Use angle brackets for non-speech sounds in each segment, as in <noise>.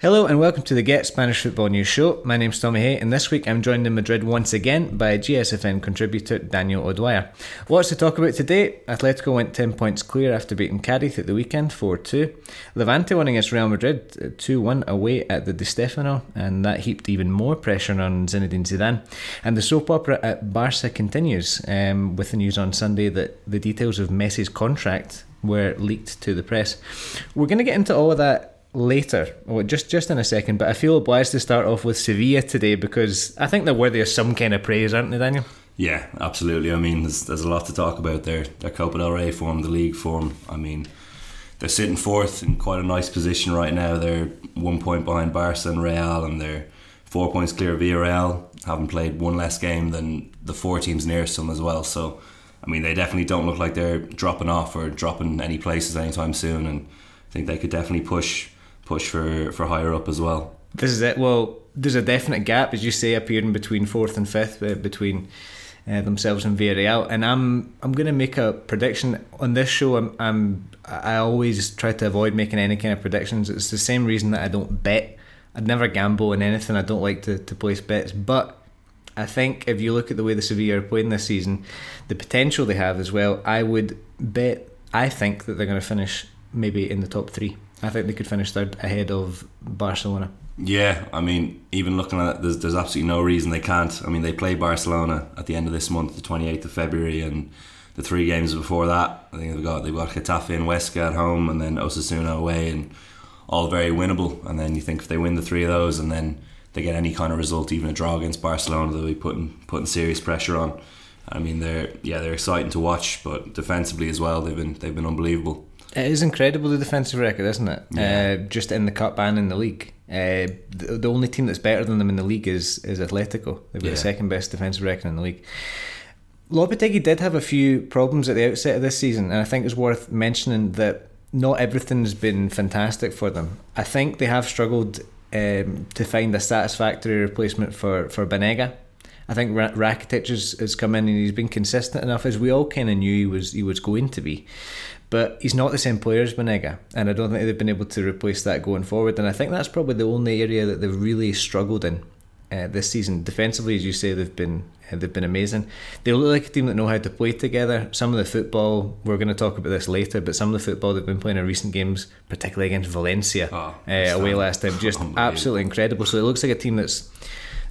Hello and welcome to the Get Spanish Football News Show. My name's Tommy Hay, and this week I'm joined in Madrid once again by GSFN contributor Daniel O'Dwyer. Lots to talk about today. Atletico went 10 points clear after beating Cadiz at the weekend 4 2. Levante won against Real Madrid 2 1 away at the Di Stefano, and that heaped even more pressure on Zinedine Zidane. And the soap opera at Barca continues um, with the news on Sunday that the details of Messi's contract were leaked to the press. We're going to get into all of that later, well, just just in a second. But I feel obliged to start off with Sevilla today because I think they're worthy of some kind of praise, aren't they, Daniel? Yeah, absolutely. I mean, there's, there's a lot to talk about there. Their Copa del Rey form, the league form. I mean, they're sitting fourth in quite a nice position right now. They're one point behind Barca and Real, and they're four points clear of Villarreal, having played one less game than the four teams nearest them as well. So, I mean, they definitely don't look like they're dropping off or dropping any places anytime soon. And I think they could definitely push push for, for higher up as well. This is it. Well, there's a definite gap, as you say, appearing between fourth and fifth, uh, between uh, themselves and Villarreal. And I'm I'm going to make a prediction on this show. I'm, I'm I always try to avoid making any kind of predictions. It's the same reason that I don't bet. I'd never gamble on anything. I don't like to, to place bets, but I think if you look at the way the Sevilla are playing this season, the potential they have as well, I would bet. I think that they're going to finish maybe in the top three. I think they could finish third ahead of Barcelona. Yeah, I mean, even looking at it, there's, there's absolutely no reason they can't. I mean, they play Barcelona at the end of this month, the 28th of February, and the three games before that, I think they've got they've got Getafe and Huesca at home, and then Osasuna away, and all very winnable. And then you think if they win the three of those, and then they get any kind of result, even a draw against Barcelona, they'll be putting putting serious pressure on. I mean, they're yeah, they're exciting to watch, but defensively as well, they've been they've been unbelievable. It is incredible the defensive record, isn't it? Yeah. Uh, just in the cup and in the league. Uh, the, the, only team that's better than them in the league is is Atletico. They've got yeah. the second best defensive record in the league. Lopetegui did have a few problems at the outset of this season, and I think it's worth mentioning that not everything's been fantastic for them. I think they have struggled um, to find a satisfactory replacement for for Banega. I think Rakitic has, has come in and he's been consistent enough, as we all kind of knew he was he was going to be. But he's not the same player as Banega, and I don't think they've been able to replace that going forward. And I think that's probably the only area that they've really struggled in uh, this season. Defensively, as you say, they've been uh, they've been amazing. They look like a team that know how to play together. Some of the football we're going to talk about this later, but some of the football they've been playing in recent games, particularly against Valencia oh, uh, away last time, just <laughs> absolutely incredible. So it looks like a team that's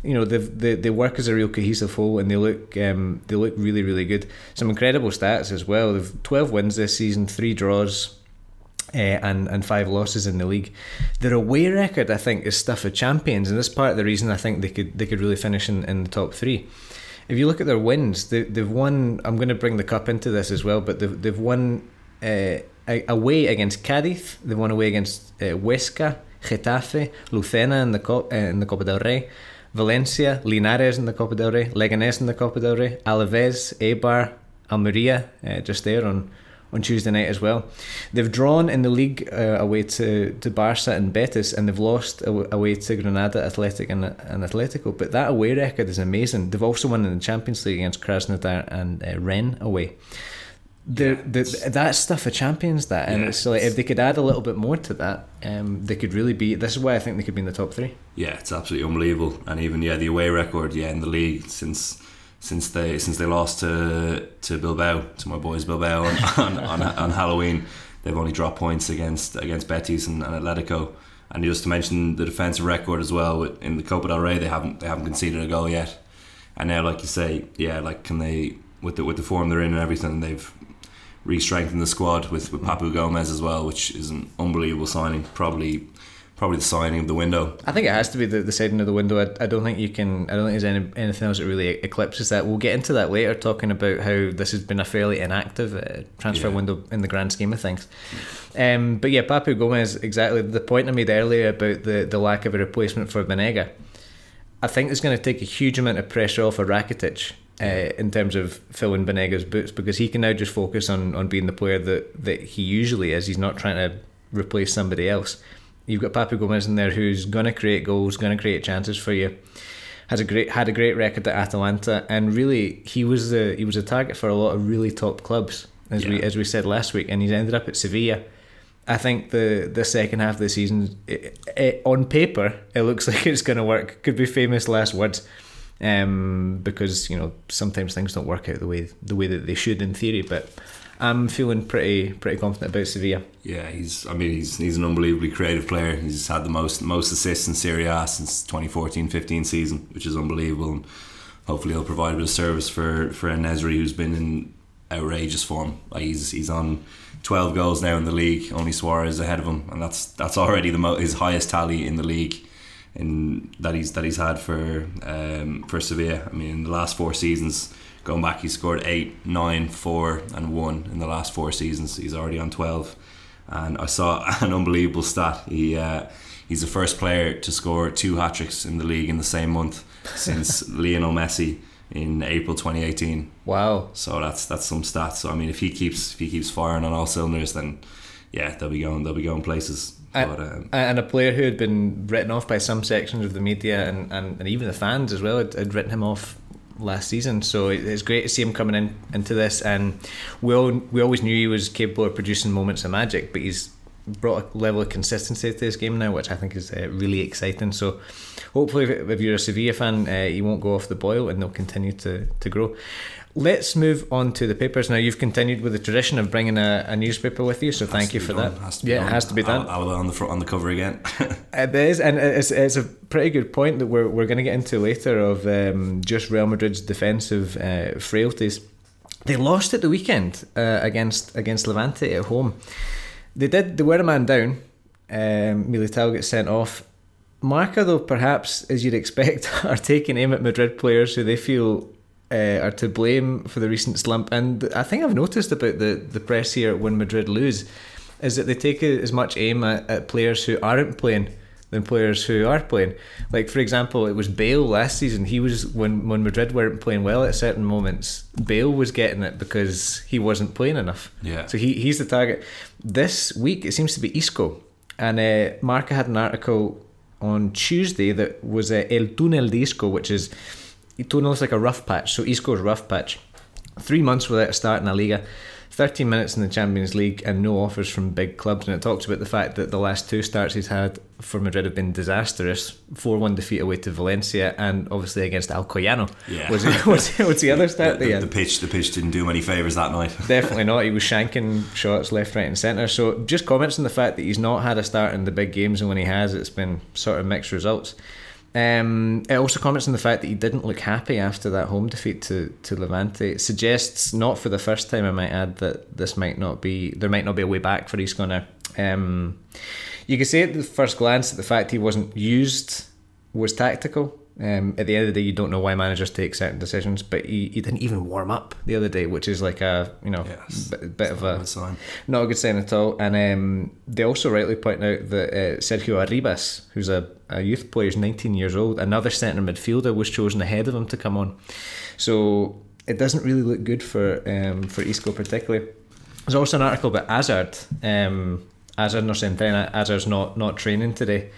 you know they they they work as a real cohesive whole and they look um, they look really really good. Some incredible stats as well. They've twelve wins this season, three draws. Uh, and and five losses in the league. Their away record, I think, is stuff of champions, and this part of the reason I think they could they could really finish in, in the top three. If you look at their wins, they, they've won. I'm going to bring the cup into this as well, but they've they've won uh, away against Cadiz. They've won away against uh, Huesca, Getafe, Lucena in the Cop, uh, in the Copa del Rey. Valencia, Linares in the Copa del Rey, Leganés in the Copa del Rey, Alaves, Eibar, Almeria, uh, just there on, on Tuesday night as well. They've drawn in the league uh, away to, to Barca and Betis, and they've lost away to Granada, Athletic, and, and Atletico. But that away record is amazing. They've also won in the Champions League against Krasnodar and uh, Rennes away the, the that stuff of champions that and yeah, it's like if they could add a little bit more to that um, they could really be this is why I think they could be in the top three. Yeah it's absolutely unbelievable. And even yeah the away record yeah in the league since since they since they lost to to Bilbao to my boys Bilbao on, <laughs> on, on, on Halloween they've only dropped points against against Betis and, and Atletico. And just to mention the defensive record as well in the Copa del Rey they haven't they haven't conceded a goal yet. And now like you say yeah like can they with the with the form they're in and everything they've re-strengthened the squad with, with Papu Gomez as well, which is an unbelievable signing. Probably probably the signing of the window. I think it has to be the, the signing of the window. I, I don't think you can. I don't think there's any, anything else that really eclipses that. We'll get into that later, talking about how this has been a fairly inactive uh, transfer yeah. window in the grand scheme of things. Um, but yeah, Papu Gomez exactly the point I made earlier about the the lack of a replacement for Banega. I think it's going to take a huge amount of pressure off of Rakitic uh, in terms of filling Banega's boots because he can now just focus on, on being the player that, that he usually is. He's not trying to replace somebody else. You've got Papu Gomez in there who's going to create goals, going to create chances for you. Has a great had a great record at Atalanta, and really he was the he was a target for a lot of really top clubs, as yeah. we as we said last week, and he's ended up at Sevilla I think the the second half of the season, it, it, on paper, it looks <laughs> like it's going to work. Could be famous last words, um, because you know sometimes things don't work out the way the way that they should in theory. But I'm feeling pretty pretty confident about Sevilla. Yeah, he's. I mean, he's he's an unbelievably creative player. He's had the most most assists in Serie A since 2014-15 season, which is unbelievable. And hopefully, he'll provide a bit of service for for En-Nesyri, who's been in outrageous form. Like he's he's on 12 goals now in the league. Only Suarez ahead of him, and that's that's already the mo- his highest tally in the league. In that he's that he's had for um, for Sevilla. I mean, in the last four seasons, going back, he scored eight, nine, four, and one in the last four seasons. He's already on 12, and I saw <laughs> an unbelievable stat. He uh, he's the first player to score two hat tricks in the league in the same month since <laughs> Lionel Messi in April 2018. Wow! So that's that's some stats. So I mean, if he keeps if he keeps firing on all cylinders, then yeah, they'll be going they'll be going places. But, um, and a player who had been written off by some sections of the media and, and, and even the fans as well had, had written him off last season. So it's great to see him coming in into this. And we all, we always knew he was capable of producing moments of magic, but he's brought a level of consistency to this game now, which I think is uh, really exciting. So hopefully, if, if you're a Sevilla fan, uh, he won't go off the boil and they'll continue to, to grow. Let's move on to the papers now. You've continued with the tradition of bringing a, a newspaper with you, so thank you for done. that. yeah, done. it has to be done. I'll, I'll on the front on the cover again. <laughs> it is, and it's, it's a pretty good point that we're, we're going to get into later of um, just Real Madrid's defensive uh, frailties. They lost at the weekend uh, against against Levante at home. They did. They were a man down. Um, Militao gets sent off. Marca, though, perhaps as you'd expect, <laughs> are taking aim at Madrid players who they feel uh, are to blame for the recent slump. And I think I've noticed about the, the press here when Madrid lose is that they take as much aim at, at players who aren't playing than players who are playing. Like for example, it was Bale last season. He was when when Madrid weren't playing well at certain moments. Bale was getting it because he wasn't playing enough. Yeah. So he he's the target. This week it seems to be Isco, and uh, Marca had an article on Tuesday that was uh, El Túnel de Isco, which is Túnel is like a rough patch. So Isco's rough patch. Three months without a start in La Liga. 13 minutes in the Champions League and no offers from big clubs. And it talks about the fact that the last two starts he's had for Madrid have been disastrous 4 1 defeat away to Valencia and obviously against Alcoyano. Yeah. Was, it, was, what's the other start the, the, the, pitch, the pitch didn't do him any favours that night. Definitely not. He was shanking shots left, right, and centre. So just comments on the fact that he's not had a start in the big games, and when he has, it's been sort of mixed results. Um, it also comments on the fact that he didn't look happy after that home defeat to, to Levante. It suggests, not for the first time, I might add, that this might not be there might not be a way back for Isco now. Um, you could say at the first glance that the fact he wasn't used was tactical. Um, at the end of the day, you don't know why managers take certain decisions, but he, he didn't even warm up the other day, which is like a you know yes. bit, bit of a sign. not a good sign at all. And um, they also rightly point out that uh, Sergio Arribas, who's a, a youth player, is 19 years old. Another centre midfielder was chosen ahead of him to come on, so it doesn't really look good for um, for Isco particularly. There's also an article about Hazard. Um, Hazard entrena. Hazard's not not training today.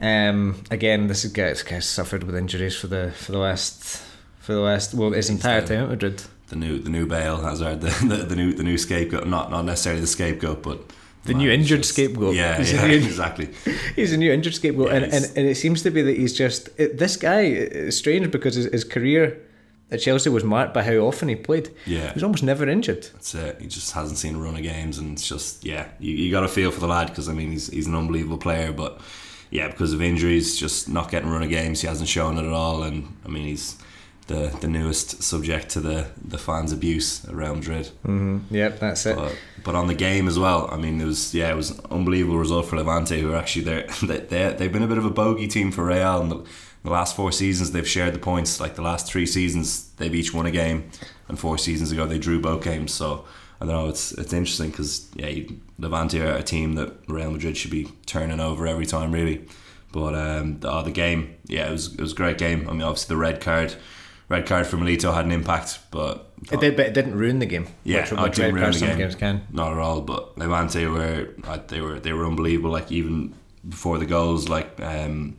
Um, again, this is guys, guys suffered with injuries for the for the last for the last well his entire time at Madrid. The new the new Bale Hazard, the, the, the new the new scapegoat. Not not necessarily the scapegoat, but the new injured just, scapegoat. Yeah, <laughs> yeah exactly. <laughs> He's a new injured scapegoat, yeah, and, and and it seems to be that he's just it, this guy. is strange because his, his career at Chelsea was marked by how often he played. Yeah, he was almost never injured. That's it. He just hasn't seen a run of games, and it's just yeah, you, you got to feel for the lad because I mean he's he's an unbelievable player, but yeah, because of injuries, just not getting run of games, he hasn't shown it at all. And I mean, he's the the newest subject to the the fans' abuse around Madrid. Mm-hmm. Yep, that's it. But, but, on the game as well, I mean, it was yeah, it was an unbelievable result for Levante, who are actually there. <laughs> They, they they've been a bit of a bogey team for Real. In the, the last four seasons, they've shared the points. Like the last three seasons, they've each won a game, and four seasons ago they drew both games. So I don't know. It's it's interesting because yeah, Levante are a team that Real Madrid should be turning over every time, really. But um, the, oh, the game, yeah, it was it was a great game. I mean, obviously the red card, red card for Militao had an impact, but it did, but it didn't ruin the game. Yeah, which, oh, which didn't ruin the game. Games can. Not at all. But Levante were they were they were unbelievable. Like even before the goals, like um,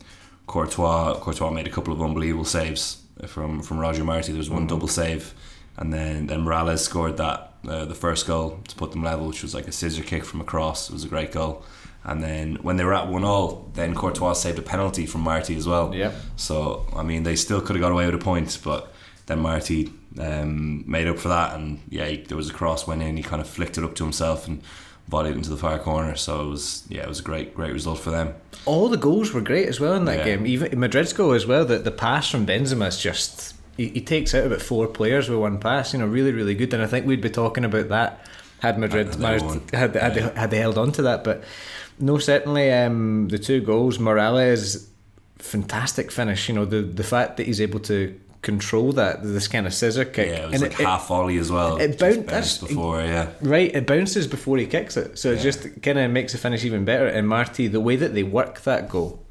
Courtois Courtois made a couple of unbelievable saves from from Roger Marti. There was one mm-hmm. double save, and then then Morales scored that uh, the first goal to put them level, which was like a scissor kick from across. It was a great goal. And then when they were at one all, then Courtois saved a penalty from Marti as well. Yeah. So I mean, they still could have got away with a point, but then Marti um, made up for that, and yeah, he, there was a cross went in. He kind of flicked it up to himself and volleyed it into the far corner. So it was yeah, it was a great great result for them. All the goals were great as well in that Yeah. game. Even Madrid's goal as well. The the pass from Benzema is just he, he takes out about four players with one pass. You know, really really good. And I think we'd be talking about that had Madrid Had they managed had had, they, had they held on to that. But no, certainly um, the two goals. Morales fantastic finish. You know the the fact that he's able to control that this kind of scissor kick. Yeah, it was And like half volley as well. it bound- bounced before. Yeah, Right, it bounces before he kicks it, so it just kind of makes the finish even better. And Marti, the way that they work that goal,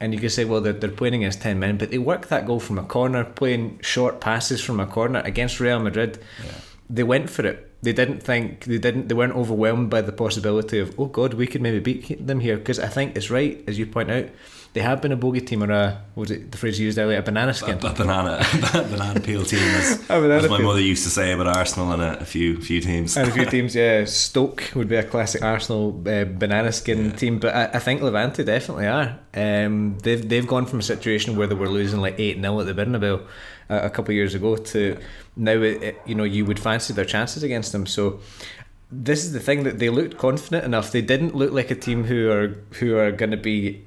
and you could say, well, they're, they're playing against ten men, but they work that goal from a corner, playing short passes from a corner against Real Madrid. Yeah. They went for it. They didn't think they didn't. They weren't overwhelmed by the possibility of, oh God, we could maybe beat them here. Because I think it's right, as you point out, they have been a bogey team or a what was it the phrase you used earlier, a banana skin. a, a banana <laughs> banana peel team, as, <laughs> banana as my peel. mother used to say about Arsenal and a, a few few teams. and a few <laughs> teams, yeah. Stoke would be a classic Arsenal uh, banana skin Yeah. team, but I, I think Levante definitely are. Um, they've they've gone from a situation where they were losing like eight 0 at the Bernabeu a, a couple of years ago to now it, it- you know you would fancy their chances against them. So this is the thing that they looked confident enough. They didn't look like a team who are who are going to be.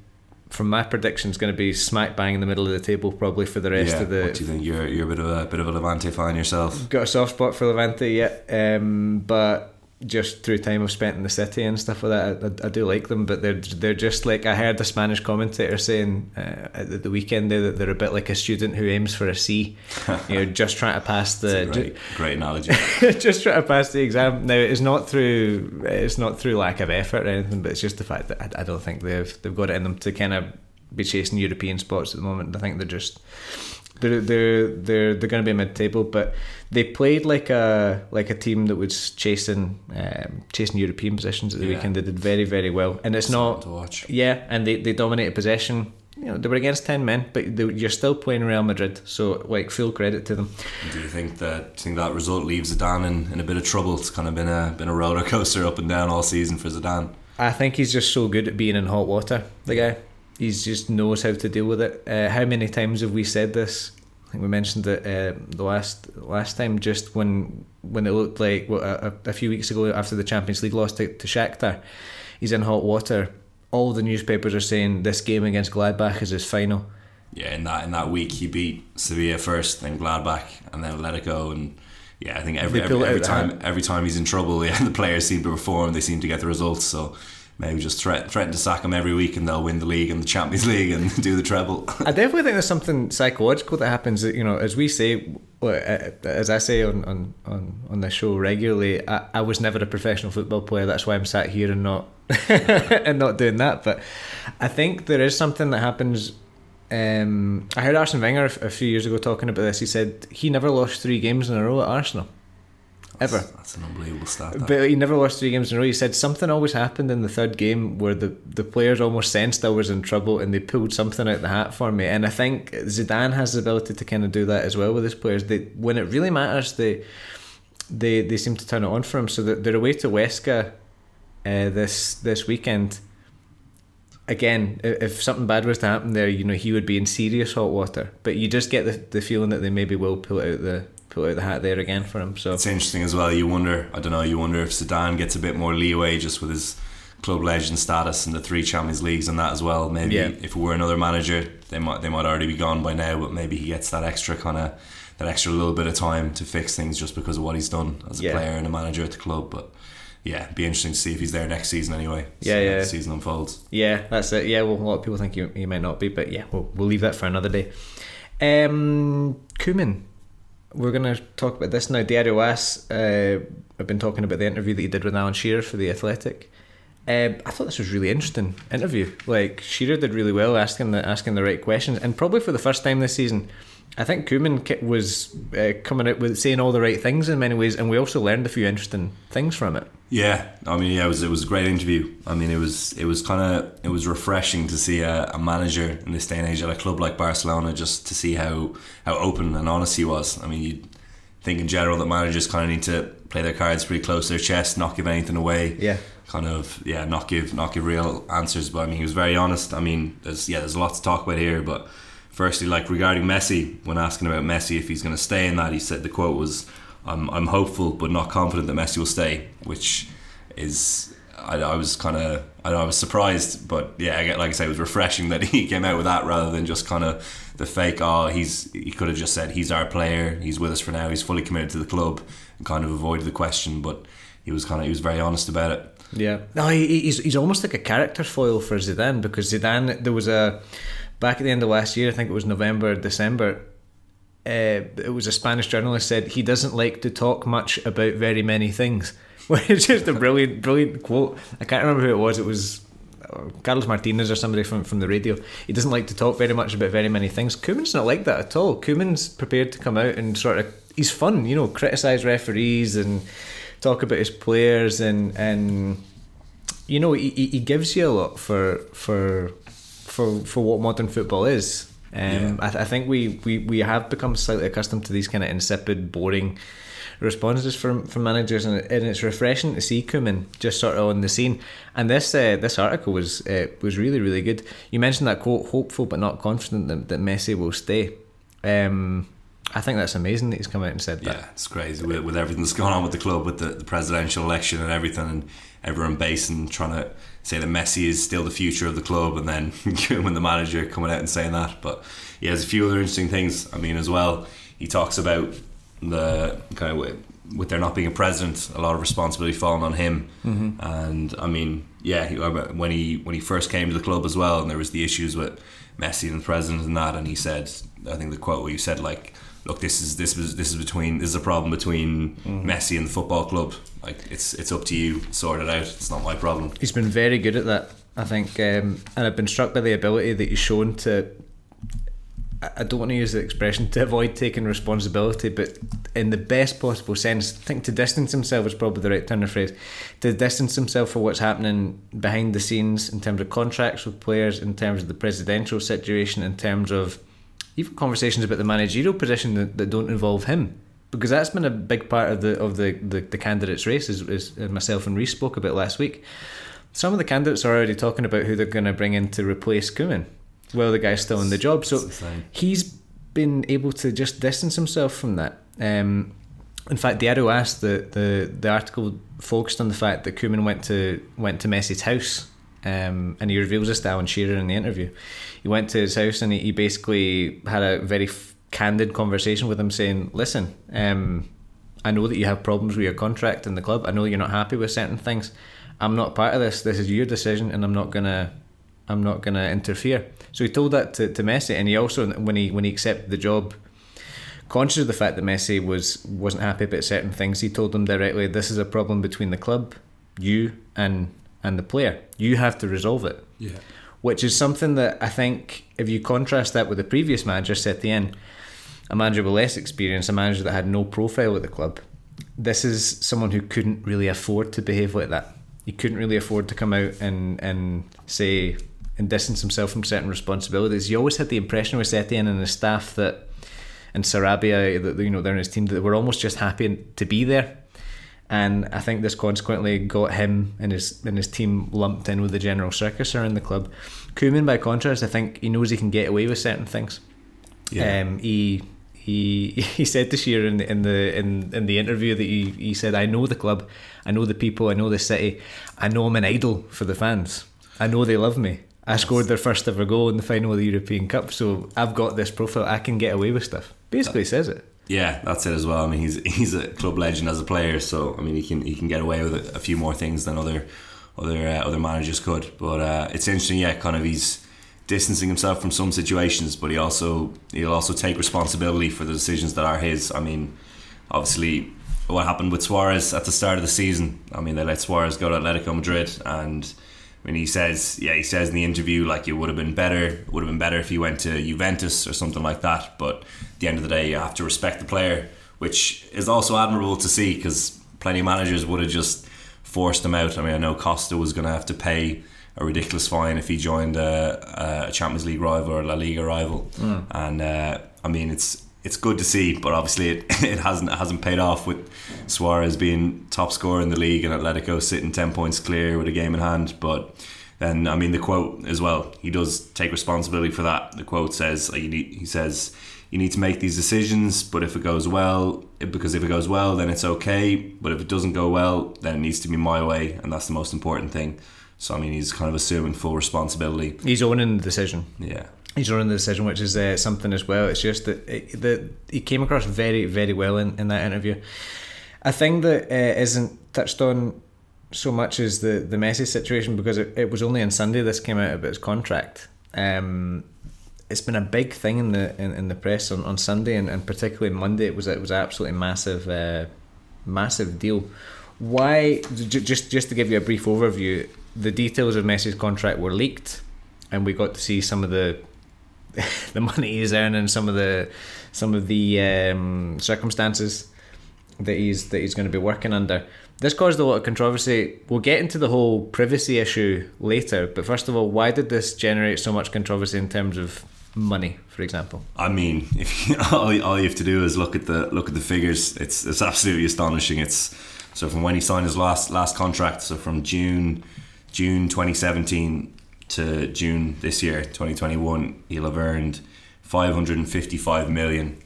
From my predictions, going to be smack bang in the middle of the table probably for the rest yeah, of the what do you think? You're you're a bit of a bit of a Levante fan yourself. got a soft spot for Levante yeah. um, but just through time I've spent in the city and stuff like that, I, I, I do like them. But they're they're just like I heard a Spanish commentator saying uh, at the weekend there that they're a bit like a student who aims for a C. <laughs> you know, just trying to pass the great, great analogy. <laughs> just trying to pass the exam. Now it's not through it's not through lack of effort or anything, but it's just the fact that I, I don't think they've they've got it in them to kind of be chasing European spots at the moment. I think they're just they're they're they're they're going to be mid table, but they played like a like a team that was chasing um, chasing European positions at the Yeah. weekend. They did very very well, and it's Something not to watch. yeah, and they, they dominated possession. You know, they were against ten men, but they, you're still playing Real Madrid, so like full credit to them. Do you think that do think that result leaves Zidane in, in a bit of trouble? It's kind of been a been a roller <laughs> coaster up and down all season for Zidane. I think he's just so good at being in hot water. The guy, he just knows how to deal with it. Uh, how many times have we said this? I think we mentioned it uh, the last last time. Just when when it looked like what, a, a few weeks ago after the Champions League loss to, to Shakhtar, he's in hot water. All the newspapers are saying this game against Gladbach is his final. Yeah, in that in that week he beat Sevilla first, then Gladbach, and then let it go. And yeah, I think every every, every time every time he's in trouble, <laughs> yeah, the players seem to perform. They seem to get the results. So maybe just threat, threaten to sack him every week, and they'll win the league and the Champions <laughs> League and <laughs> do the treble. I definitely think there's something psychological that happens. You know, as we say, as I say on on on, on this show regularly, I, I was never a professional football player. That's why I'm sat here and not <laughs> and not doing that. But I think there is something that happens. Um, I heard Arsene Wenger a few years ago talking about this. He said he never lost three games in a row at Arsenal, ever. That's, an unbelievable stat. that. But he never lost three games in a row. He said something always happened in the third game where the, the players almost sensed I was in trouble and they pulled something out the hat for me. And I think Zidane has the ability to kind of do that as well with his players. They when it really matters, they they they seem to turn it on for him. So they're, they're away to Huesca uh, this this weekend. Again, if something bad was to happen there, you know he would be in serious hot water. But you just get the, the feeling that they maybe will pull out the pull out the hat there again for him. So It's interesting as well. You wonder, I don't know, you wonder if Zidane gets a bit more leeway just with his club legend status and the three Champions Leagues and that as well. Maybe Yeah. if it were another manager, they might they might already be gone by now. But maybe he gets that extra kind of that extra little bit of time to fix things just because of what he's done as a Yeah. player and a manager at the club. But yeah, it'd be interesting to see if he's there next season anyway. Yeah, yeah. The season unfolds. Yeah, that's it. Yeah, well, a lot of people think he, he might not be, but yeah, we'll, we'll leave that for another day. Um, Koeman, we're going to talk about this now. Diario As, uh, I've been talking about the interview that he did with Alan Shearer for The Athletic. Um, I thought this was really interesting interview. Like Shearer did really well, asking the asking the right questions, and probably for the first time this season, I think ki- was uh, coming out with saying all the right things in many ways, and we also learned a few interesting things from it. Yeah, I mean, yeah, it was it was a great interview. I mean, it was it was kind of it was refreshing to see a, a manager in this day and age at a club like Barcelona, just to see how how open and honest he was. I mean, you think in general that managers kind of need to play their cards pretty close to their chest, not give anything away. Yeah. Kind of yeah, not give not give real answers. But I mean, he was very honest. I mean, there's yeah, there's a lot to talk about here. But firstly, like regarding Messi, when asking about Messi if he's going to stay in that, he said the quote was, "I'm I'm hopeful but not confident that Messi will stay," which is I, I was kind of I, I was surprised, but yeah, like I say, it was refreshing that <laughs> he came out with that rather than just kind of the fake. Oh, he's he could have just said he's our player, he's with us for now, he's fully committed to the club, and kind of avoided the question. But he was kind of he was very honest about it. Yeah, no, he, he's he's almost like a character foil for Zidane because Zidane there was a back at the end of last year, I think it was November, December. Uh, it was a Spanish journalist said he doesn't like to talk much about very many things <laughs> which is just a brilliant, brilliant quote. I can't remember who it was. It was uh, Carlos Martinez or somebody from, from the radio. He doesn't like to talk very much about very many things. Koeman's not like that at all. Koeman's prepared to come out and sort of he's fun, you know, criticise referees and talk about his players and and you know he, he gives you a lot for for for for what modern football is. Um, yeah. I, th- I think we, we we have become slightly accustomed to these kind of insipid, boring responses from, from managers, and, and it's refreshing to see Koeman just sort of on the scene. And this uh, this article was uh, was really really good. You mentioned that quote, hopeful but not confident that, that Messi will stay. Um, I think that's amazing that he's come out and said that. Yeah, it's crazy with, with everything that's going on with the club, with the, the presidential election and everything, and everyone basing trying to say that Messi is still the future of the club, and then <laughs> when the manager coming out and saying that. But he has a few other interesting things. I mean, as well, he talks about the kind of with there not being a president, a lot of responsibility falling on him. Mm-hmm. And I mean, yeah, when he when he first came to the club as well, and there was the issues with Messi and the president and that, and he said, I think the quote where you said like, "Look, this is this was this is between this is a problem between mm-hmm. Messi and the football club. Like, it's it's up to you, sort it out. It's not my problem." He's been very good at that. I think, um, and I've been struck by the ability that he's shown to I don't want to use the expression to avoid taking responsibility, but in the best possible sense, I think to distance himself is probably the right turn of phrase. To distance himself for what's happening behind the scenes in terms of contracts with players, in terms of the presidential situation, in terms of even conversations about the managerial position that, that don't involve him. Because that's been a big part of the of the, the, the candidates race, as, as myself and Reese spoke about last week. Some of the candidates are already talking about who they're going to bring in to replace Koeman while the guy's still in the job. So he's been able to just distance himself from that. Um, in fact, Diario AS the, the the article focused on the fact that Koeman went to went to Messi's house, um, and he reveals this to Alan Shearer in the interview. He went to his house and he, he basically had a very f- candid conversation with him, saying, "Listen, um, I know that you have problems with your contract in the club. I know you're not happy with certain things. I'm not part of this. This is your decision, and I'm not gonna I'm not to interfere. So he told that to, to Messi, and he also when he when he accepted the job, conscious of the fact that Messi was wasn't happy about certain things, he told him directly, "This is a problem between the club, you, and and the player. You have to resolve it." Yeah. Which is something that I think, if you contrast that with the previous manager, Setien, a manager with less experience, a manager that had no profile at the club, this is someone who couldn't really afford to behave like that. He couldn't really afford to come out and and say and distance himself from certain responsibilities. You always had the impression with Setien and his staff that, and Sarabia, that you know they're in his team, that they were almost just happy to be there. And I think this consequently got him and his and his team lumped in with the general circus around the club. Koeman, by contrast, I think he knows he can get away with certain things. Yeah. Um, he he <laughs> he said this year in the, in the in, in the interview that he, he said I know the club, I know the people, I know the city, I know I'm an idol for the fans. I know they love me. I scored their first ever goal in the final of the European Cup, so I've got this profile. I can get away with stuff. Basically, says it. Yeah, that's it as well. I mean, he's <laughs> he's a club legend as a player, so I mean, he can he can get away with a, few more things than other other uh, other managers could. But uh, it's interesting, yeah. Kind of he's distancing himself from some situations, but he also he'll also take responsibility for the decisions that are his. I mean, obviously, what happened with Suarez at the start of the season? I mean, they let Suarez go to Atletico Madrid and when he says, yeah, he says in the interview like it would have been better, would have been better if he went to Juventus or something like that. But at the end of the day, you have to respect the player, which is also admirable to see because plenty of managers would have just forced him out. I mean, I know Costa was going to have to pay a ridiculous fine if he joined a, a Champions League rival or La Liga rival, mm. and uh, I mean, it's it's good to see, but obviously it, <laughs> it hasn't it hasn't paid off with Suarez being top scorer in the league and Atletico sitting ten points clear with a game in hand. But then I mean the quote as well, he does take responsibility for that. The quote says like, need, he says you need to make these decisions, but if it goes well, because if it goes well, then it's okay. But if it doesn't go well, then it needs to be my way, and that's the most important thing. So I mean, he's kind of assuming full responsibility. He's owning the decision. Yeah he's running the decision, which is uh, something as well. It's just that that he came across very, very well in, in that interview. A thing that uh, isn't touched on so much is the the Messi situation because it, it was only on Sunday this came out about his contract. Um, it's been a big thing in the in, in the press on, on Sunday and, and particularly Monday. It was it was absolutely massive, uh, massive deal. Why? Just just to give you a brief overview, the details of Messi's contract were leaked, and we got to see some of the <laughs> the money he's earning, some of the some of the um, circumstances that he's that he's going to be working under. This caused a lot of controversy. We'll get into the whole privacy issue later, but first of all, why did this generate so much controversy in terms of money, for example? I mean, <laughs> if you, all, all you have to do is look at the look at the figures. It's it's absolutely astonishing. It's so from when he signed his last last contract, so from June June 2017 to June this year, 2021, he'll have earned 555 million,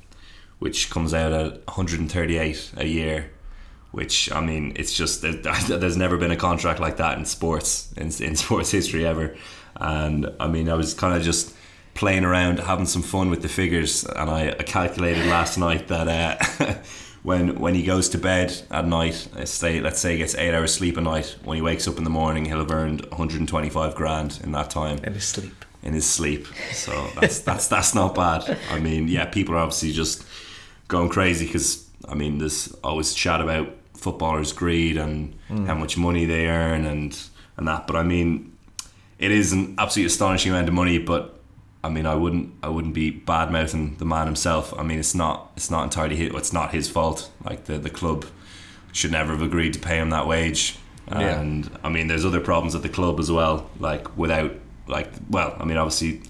which comes out at 138 a year. Which I mean, it's just <laughs> there's never been a contract like that in sports in, in sports history ever. And I mean, I was kind of just playing around, having some fun with the figures, and I, calculated last night that. Uh, <laughs> when when he goes to bed at night, say let's say he gets eight hours sleep a night. When he wakes up in the morning, he'll have earned 125 grand in that time in his sleep. In his sleep, so that's that's that's not bad. I mean, yeah, people are obviously just going crazy because I mean, there's always chat about footballers' greed and mm. how much money they earn and and that. But I mean, it is an absolutely astonishing amount of money, but I mean, I wouldn't, I wouldn't be bad mouthing the man himself. I mean, it's not, it's not entirely his, it's not his fault. Like the the club should never have agreed to pay him that wage. And yeah. I mean, there's other problems at the club as well. Like without, like, well, I mean, obviously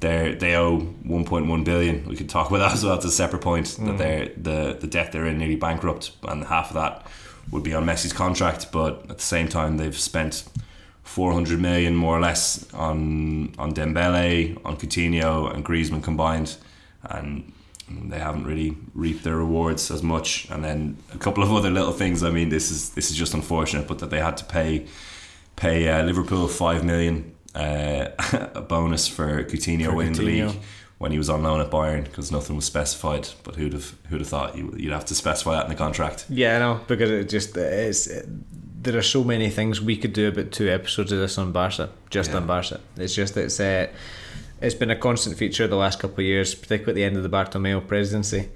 they they owe 1.1 billion. We could talk <laughs> about that as well. It's a separate point mm. that they're the the debt they're in nearly bankrupt, and half of that would be on Messi's contract. But at the same time, they've spent 400 million more or less on on Dembele, on Coutinho and Griezmann combined, and they haven't really reaped their rewards as much. And then a couple of other little things. I mean, this is this is just unfortunate, but that they had to pay pay uh, Liverpool five million uh, <laughs> a bonus for Coutinho for winning Coutinho. the league when he was on loan at Bayern because nothing was specified. But who'd have who'd have thought you, would have to specify that in the contract? Yeah, I know because it just it's. There are so many things we could do about two episodes of this on Barca, just yeah. on Barca. It's just it's uh, it's been a constant feature the last couple of years, particularly at the end of the Bartomeu presidency.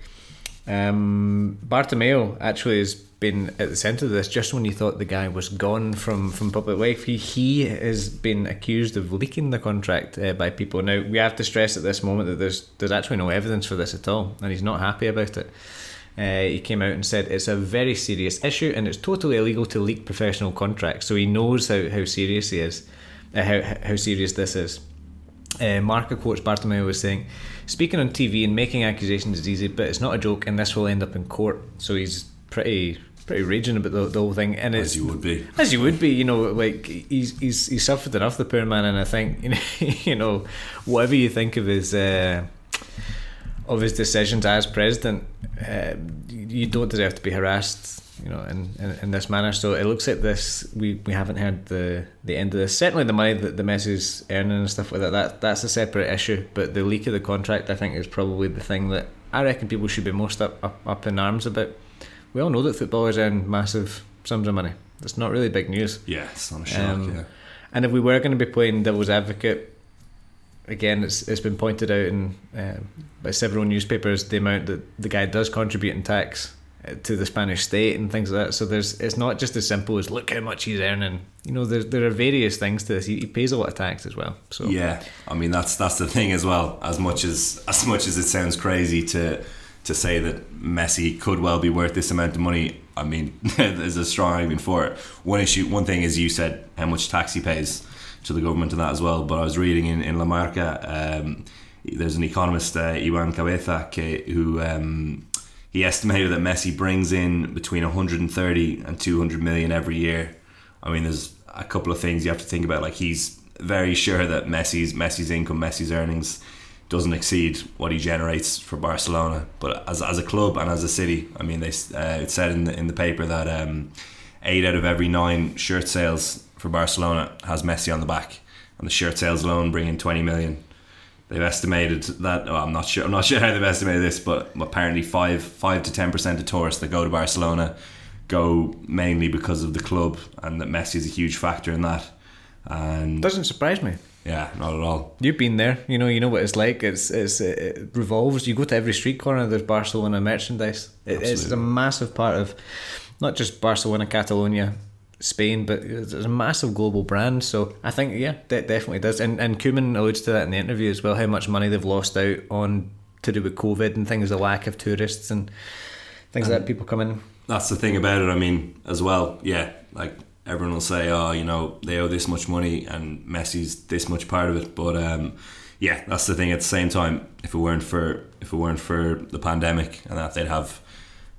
Um, Bartomeu actually has been at the centre of this just when you thought the guy was gone from, from public life. He, he has been accused of leaking the contract uh, by people. Now, we have to stress at this moment that there's, there's actually no evidence for this at all, and he's not happy about it. Uh, he came out and said it's a very serious issue and it's totally illegal to leak professional contracts. So he knows how, how serious he is, uh, how, how serious this is. Uh, Marca quotes Bartomeu was saying, Speaking on TV and making accusations is easy, but it's not a joke and this will end up in court. So he's pretty pretty raging about the, the whole thing. And as you would be, as you would be, you know, like he's he's he's suffered enough, the poor man. And I think you <laughs> know, you know whatever you think of his uh, of his decisions as president, uh, you don't deserve to be harassed, you know, in, in, in, this manner. So it looks like this. We, we haven't heard the the end of this. Certainly, the money that the Messi's earning and stuff like that. That that's a separate issue. But the leak of the contract, I think, is probably the thing that I reckon people should be most up up, up in arms about. We all know that footballers earn massive sums of money. That's not really big news. Yeah, it's not a shock. Um, yeah. And if we were going to be playing devil's advocate, again, it's it's been pointed out in um, by several newspapers the amount that the guy does contribute in tax uh, to the Spanish state and things like that. So there's it's not just as simple as look how much he's earning. You know, there there are various things to this. He, he pays a lot of tax as well. So yeah, I mean that's that's the thing as well. As much as as much as it sounds crazy to to say that Messi could well be worth this amount of money. I mean, <laughs> there's a strong argument for it. One issue, one thing is you said how much tax he pays to the government and that as well. But I was reading in, in La Marca, um, there's an economist, uh, Iwan Cabeza, who um, he estimated that Messi brings in between 130 and 200 million every year. I mean, there's a couple of things you have to think about. Like he's very sure that Messi's Messi's income, Messi's earnings doesn't exceed what he generates for Barcelona. But as, as a club and as a city, I mean, they uh, it said in the, in the paper that um, eight out of every nine shirt sales for Barcelona has Messi on the back, and the shirt sales alone bring in 20 million. They've estimated that. Oh, I'm not sure. I'm not sure how they've estimated this, but apparently five five to ten percent of tourists that go to Barcelona go mainly because of the club, and that Messi is a huge factor in that. And doesn't surprise me. Yeah, not at all. You've been there. You know. You know what it's like. It's, it's it revolves. You go to every street corner. There's Barcelona merchandise. It, it's a massive part of not just Barcelona, Catalonia, Spain, but it's a massive global brand. So I think yeah, that definitely does. And and Koeman alludes to that in the interview as well. How much money they've lost out on to do with COVID and things, the lack of tourists and things and like that. People coming. That's the thing about it. I mean, as well, yeah, like everyone will say, oh, you know, they owe this much money and Messi's this much part of it. But um, yeah, that's the thing. At the same time, if it weren't for if it weren't for the pandemic and that, they'd have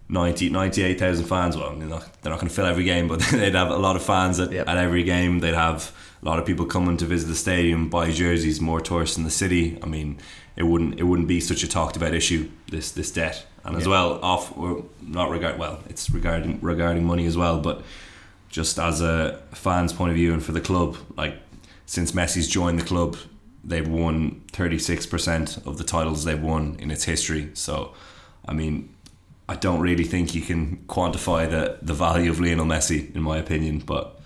90, 98,000 fans. Well, they're not, they're not going to fill every game, but <laughs> they'd have a lot of fans at, yep. at every game. They'd have a lot of people coming to visit the stadium, buy jerseys, more tourists in the city. I mean, it wouldn't it wouldn't be such a talked about issue this this debt, and as well off or not regard well, it's regarding regarding money as well, but just as a fan's point of view and for the club, like since Messi's joined the club, they've won 36% of the titles they've won in its history. So, I mean, I don't really think you can quantify the, the value of Lionel Messi, in my opinion, but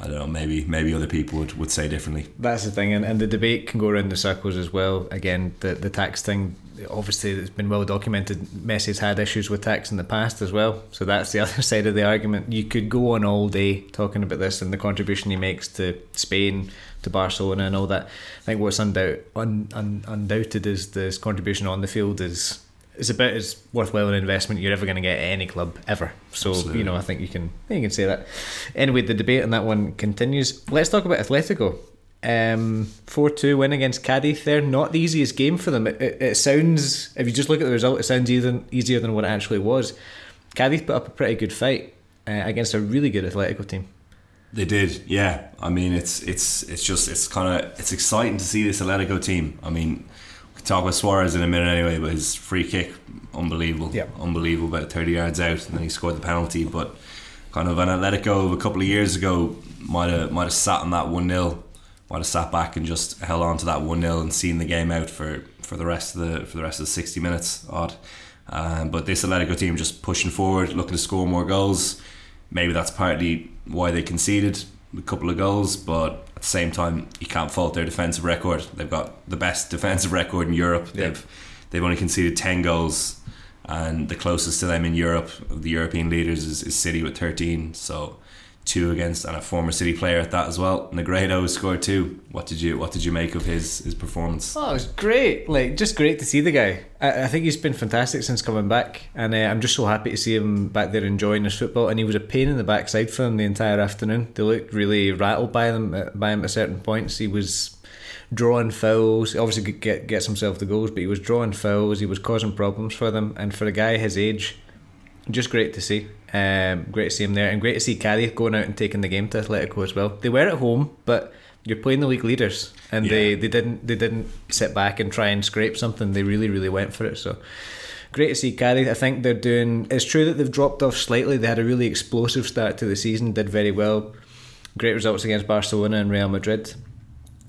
I don't know, maybe maybe other people would, would say differently. That's the thing, and, and the debate can go around the circles as well. Again, the, the tax thing, obviously, it's been well documented. Messi's had issues with tax in the past as well, so that's the <laughs> other side of the argument. You could go on all day talking about this and the contribution he makes to Spain, to Barcelona, and all that. I think what's undoubt, un, un, undoubted is this contribution on the field is it's about as worthwhile an investment you're ever going to get at any club ever. So Absolutely. you know, I think you can you can say that. Anyway, the debate on that one continues. Let's talk about Atletico. Um, four two win against Cadiz. They're not the easiest game for them. It, it, it, sounds, if you just look at the result, it sounds easier, easier than what it actually was. Cadiz put up a pretty good fight uh, against a really good Atletico team. They did, yeah. I mean, it's it's it's just it's kind of it's exciting to see this Atletico team. I mean, talk about Suarez in a minute anyway, but his free kick, unbelievable. Yeah. Unbelievable, about 30 yards out, and then he scored the penalty. But kind of an Atletico of a couple of years ago might have might have sat on that 1 0, might have sat back and just held on to that 1 0 and seen the game out for, for the rest of the for the rest of the 60 minutes odd. Um, but this Atletico team just pushing forward, looking to score more goals. Maybe that's partly why they conceded a couple of goals, but at the same time, you can't fault their defensive record. They've got the best defensive record in Europe. Yeah. They've they've only conceded ten goals, and the closest to them in Europe of the European leaders is, is City with thirteen. So two against and a former City player at that as well. Negredo scored two. What did you What did you make of his his performance? Oh, it was great! Like just great to see the guy. I, I think he's been fantastic since coming back, and uh, I'm just so happy to see him back there enjoying his football. And he was a pain in the backside for them the entire afternoon. They looked really rattled by them uh, by him at certain points. He was drawing fouls. Obviously, get gets himself the goals, but he was drawing fouls. He was causing problems for them, and for a guy his age just great to see. Um, great to see him there, and great to see Cadiz going out and taking the game to Atletico as well. They were at home, but you're playing the league leaders, and yeah. they, they didn't they didn't sit back and try and scrape something. They really really went for it. So great to see Cadiz. I think they're doing. It's true that they've dropped off slightly. They had a really explosive start to the season. Did very well. Great results against Barcelona and Real Madrid.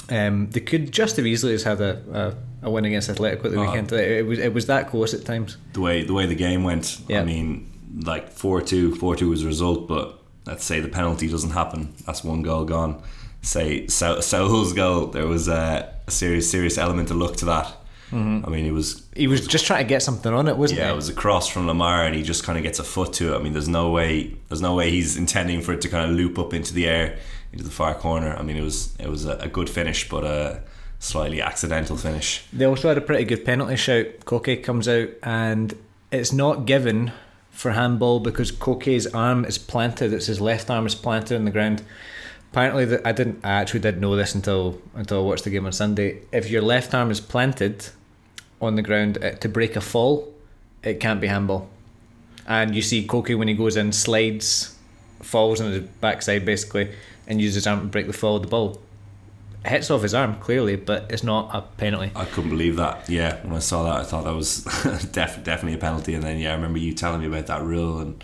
Um, they could just have easily just had a, a, a win against Atletico at the uh, weekend. It was it was that close at times. The way the way the game went. Yeah. I mean, like 4 2, 4 2 was the result, but let's say the penalty doesn't happen. That's one goal gone. Say so- Saul's goal, there was a, a serious, serious element to look to that. Mm-hmm. I mean, he was he was just trying to get something on it, wasn't yeah, he? Yeah, it was a cross from Lemar, and he just kind of gets a foot to it. I mean, there's no way, there's no way he's intending for it to kind of loop up into the air into the far corner. I mean, it was it was a, a good finish, but a slightly accidental finish. They also had a pretty good penalty shout. Koke comes out, and it's not given for handball because Koke's arm is planted, it's his left arm is planted in the ground. Apparently, the, I didn't. I actually didn't know this until until I watched the game on Sunday. If your left arm is planted on the ground uh, to break a fall, it can't be handball. And you see Koke when he goes in, slides, falls on his backside basically, and uses his arm to break the fall. Of the ball hits off his arm clearly, but it's not a penalty. I couldn't believe that. Yeah, when I saw that, I thought that was <laughs> def- definitely a penalty. And then yeah, I remember you telling me about that rule, and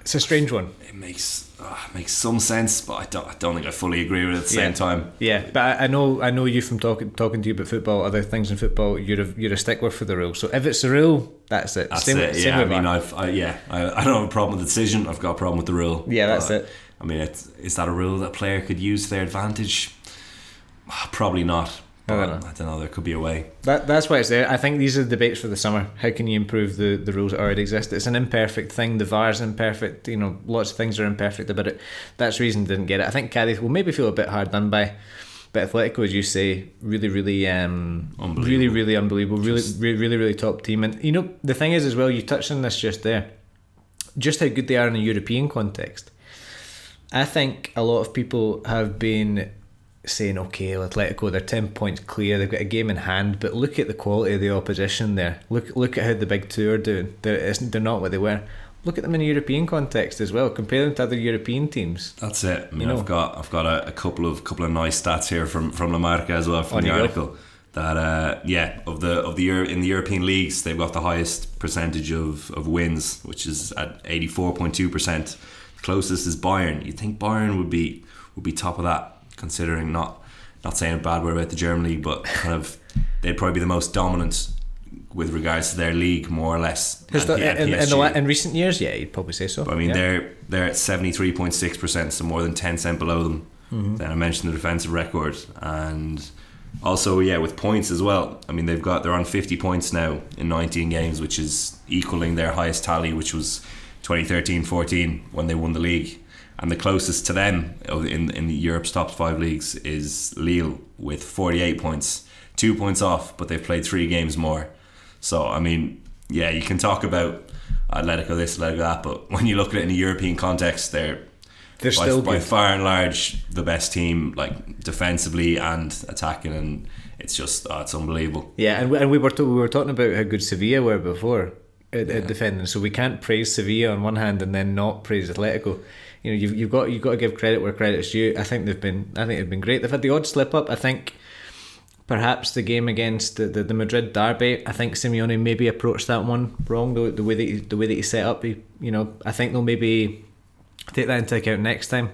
it's a strange one. It makes uh, makes some sense, but I don't I don't think I fully agree with it at the yeah. same time. Yeah, but I, I, know I know you from talking talking to you about football, other things in football. You're a, you're a stickler for the rule. So if it's a rule, that's it. That's same, it. yeah, I mean, I've I, yeah, I, I don't have a problem with the decision. I've got a problem with the rule. Yeah, that's it. I mean, it's, is that a rule that a player could use to their advantage? Probably not. But I don't, know. I don't know. There could be a way. That that's why it's there. I think these are the debates for the summer. How can you improve the, the rules that already exist? It's an imperfect thing. The VAR's imperfect. You know, lots of things are imperfect about it. That's the reason didn't get it. I think Cádiz will maybe feel a bit hard done by. But Atletico, as you say, really, really, um, really, really unbelievable. Really, really, really, really top team. And you know, the thing is as well. You touched on this just there. Just how good they are in a European context. I think a lot of people have been saying, okay, Atletico, they're 10 points clear, they've got a game in hand, but look at the quality of the opposition there. Look look at how the big two are doing. They're, they're not what they were. Look at them in a European context as well. Compare them to other European teams. That's it. I mean, you know? I've got I've got a, a, couple of couple of nice stats here from from La Marca as well from On the article. Go. That uh, yeah, of the of the Euro, in the European leagues, they've got the highest percentage of, of wins, which is at eighty four point two percent. Closest is Bayern. You think Bayern would be would be top of that considering not not saying a bad word about the German league, but kind of they'd probably be the most dominant with regards to their league, more or less. The, in, in, the, in, recent years, yeah, you'd probably say so. But I mean, yeah. they're they're at seventy three point six percent, so more than ten cent below them. Mm-hmm. Then I mentioned the defensive record, and also yeah, with points as well. I mean, they've got they're on fifty points now in nineteen games, which is equaling their highest tally, which was 2013-14 when they won the league and the closest to them in in Europe's top five leagues is Lille with 48 points, two points off, but they've played three games more. So I mean, yeah, you can talk about Atletico this, Atletico that, but when you look at it in a European context, they're they're by, still by far and large the best team, like defensively and attacking, and it's just oh, it's unbelievable. Yeah, and and we were to, we were talking about how good Sevilla were before at, yeah. at defending, so we can't praise Sevilla on one hand and then not praise Atletico you know you've, you've got you've got to give credit where credit's due. I think they've been I think they've been great. They've had the odd slip up. I think perhaps the game against the, the, the Madrid derby. I think Simeone maybe approached that one wrong. The, the way that he, the way that he set up. He, you know I think they'll maybe take that into account next time.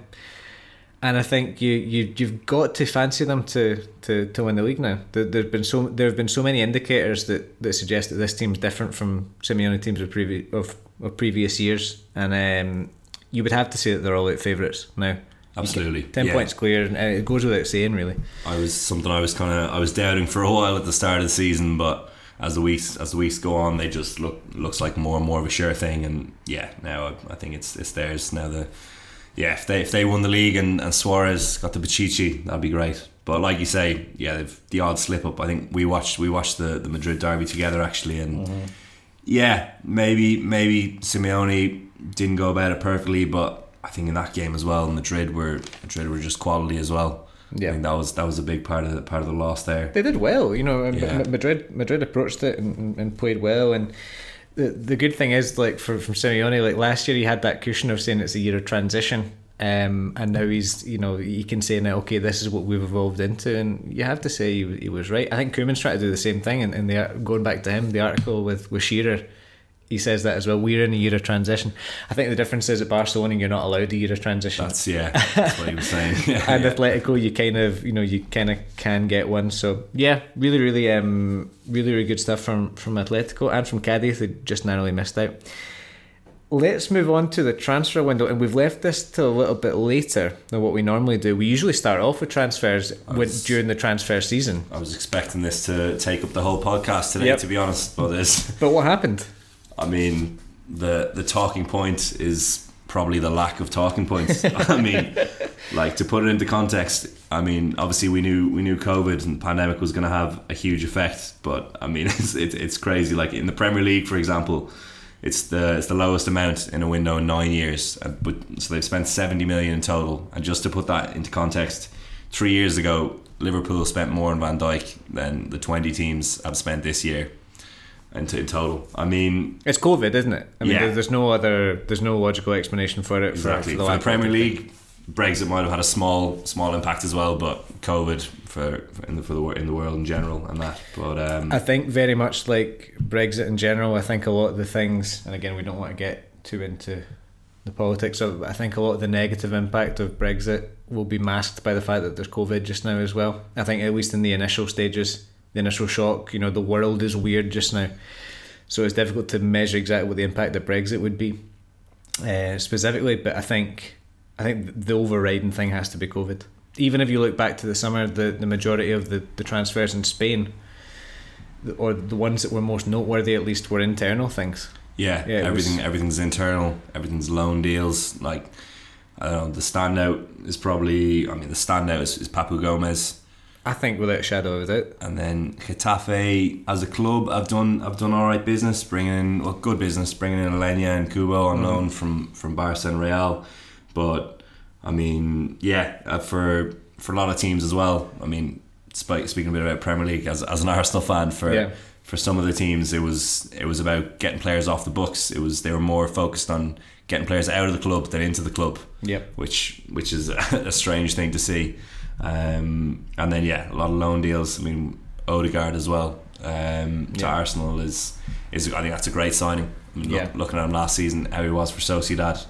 And I think you, you you've got to fancy them to, to, to win the league now. There, there's been so there have been so many indicators that, that suggest that this team's different from Simeone teams of previous of, of previous years, and um, you would have to say that they're all out favourites now. Absolutely, ten yeah. points clear, and it goes without saying, really. I was something I was kind of I was doubting for a while at the start of the season, but as the weeks as the weeks go on, they just look looks like more and more of a sure thing. And yeah, now I, I think it's it's theirs now. The yeah, if they if they won the league and, and Suarez got the Pichichi, that'd be great. But like you say, yeah, they've the odd slip up. I think we watched we watched the, the Madrid derby together actually, and mm-hmm. yeah, maybe maybe Simeone didn't go about it perfectly, but I think in that game as well, Madrid were Madrid were just quality as well. Yeah, I think that was that was a big part of the part of the loss there. They did well, you know. Yeah. Madrid Madrid approached it and, and played well, and the the good thing is like for from Simeone, like last year he had that cushion of saying it's a year of transition. Um, and now he's, you know, he can say now, okay, this is what we've evolved into, and you have to say he, he was right. I think Koeman's trying to do the same thing, and, and the going back to him, the article with with Shearer, he says that as well. We're in a year of transition. I think the difference is at Barcelona, you're not allowed a year of transition. That's yeah, that's what he was saying. Yeah, <laughs> and yeah. Atletico, you kind of you know you kind of can get one. So yeah, really, really, um, really, really good stuff from from Atletico and from Cadiz. They just narrowly missed out. Let's move on to the transfer window, and we've left this till a little bit later than what we normally do. We usually start off with transfers was, during the transfer season. I was expecting this to take up the whole podcast today, yep. to be honest, but this. But what happened? I mean, the the talking point is probably the lack of talking points. <laughs> I mean, like to put it into context. I mean, obviously we knew we knew COVID and pandemic was going to have a huge effect, but I mean, <laughs> it's it, it's crazy. Like in the Premier League, for example, It's the it's the lowest amount in a window in nine years. Uh, But so they've spent seventy million in total. And just to put that into context, three years ago, Liverpool spent more on Van Dijk than the twenty teams have spent this year. In, in total, I mean, It's COVID, isn't it? I mean, Yeah. there's no other, there's no logical explanation for it. exactly for, for for the Premier League, Brexit might have had a small small impact as well, but COVID for, for in the for the in the world in general and that. But um, I think very much like Brexit in general. I think a lot of the things, and again, we don't want to get too into the politics of. I think a lot of the negative impact of Brexit will be masked by the fact that there's COVID just now as well. I think at least in the initial stages, the initial shock, you know, the world is weird just now, so it's difficult to measure exactly what the impact of Brexit would be uh, specifically. But I think I think the overriding thing has to be COVID. Even if you look back to the summer, the, the majority of the, the transfers in Spain or the ones that were most noteworthy at least were internal things. Yeah, Yeah, everything was- everything's internal. Everything's loan deals. Like I don't know. The standout is probably. I mean, the standout is, is Papu Gomez, I think without a shadow of a doubt. and then Getafe as a club. I've done I've done all right business, bringing in well, good business, bringing in Aleñá and Kubo on loan from from Barca and Real. But I mean, yeah, uh, for for a lot of teams as well. I mean, spe- speaking a bit about Premier League as as an Arsenal fan for. Yeah. For some of the teams, it was it was about getting players off the books. It was they were more focused on getting players out of the club than into the club Yep. which which is <laughs> a strange thing to see. Um, and then yeah, a lot of loan deals. I mean, Odegaard as well um, to Yeah. Arsenal is is I think that's a great signing. I mean, look- Yeah. looking at him last season, how he was for Sociedad,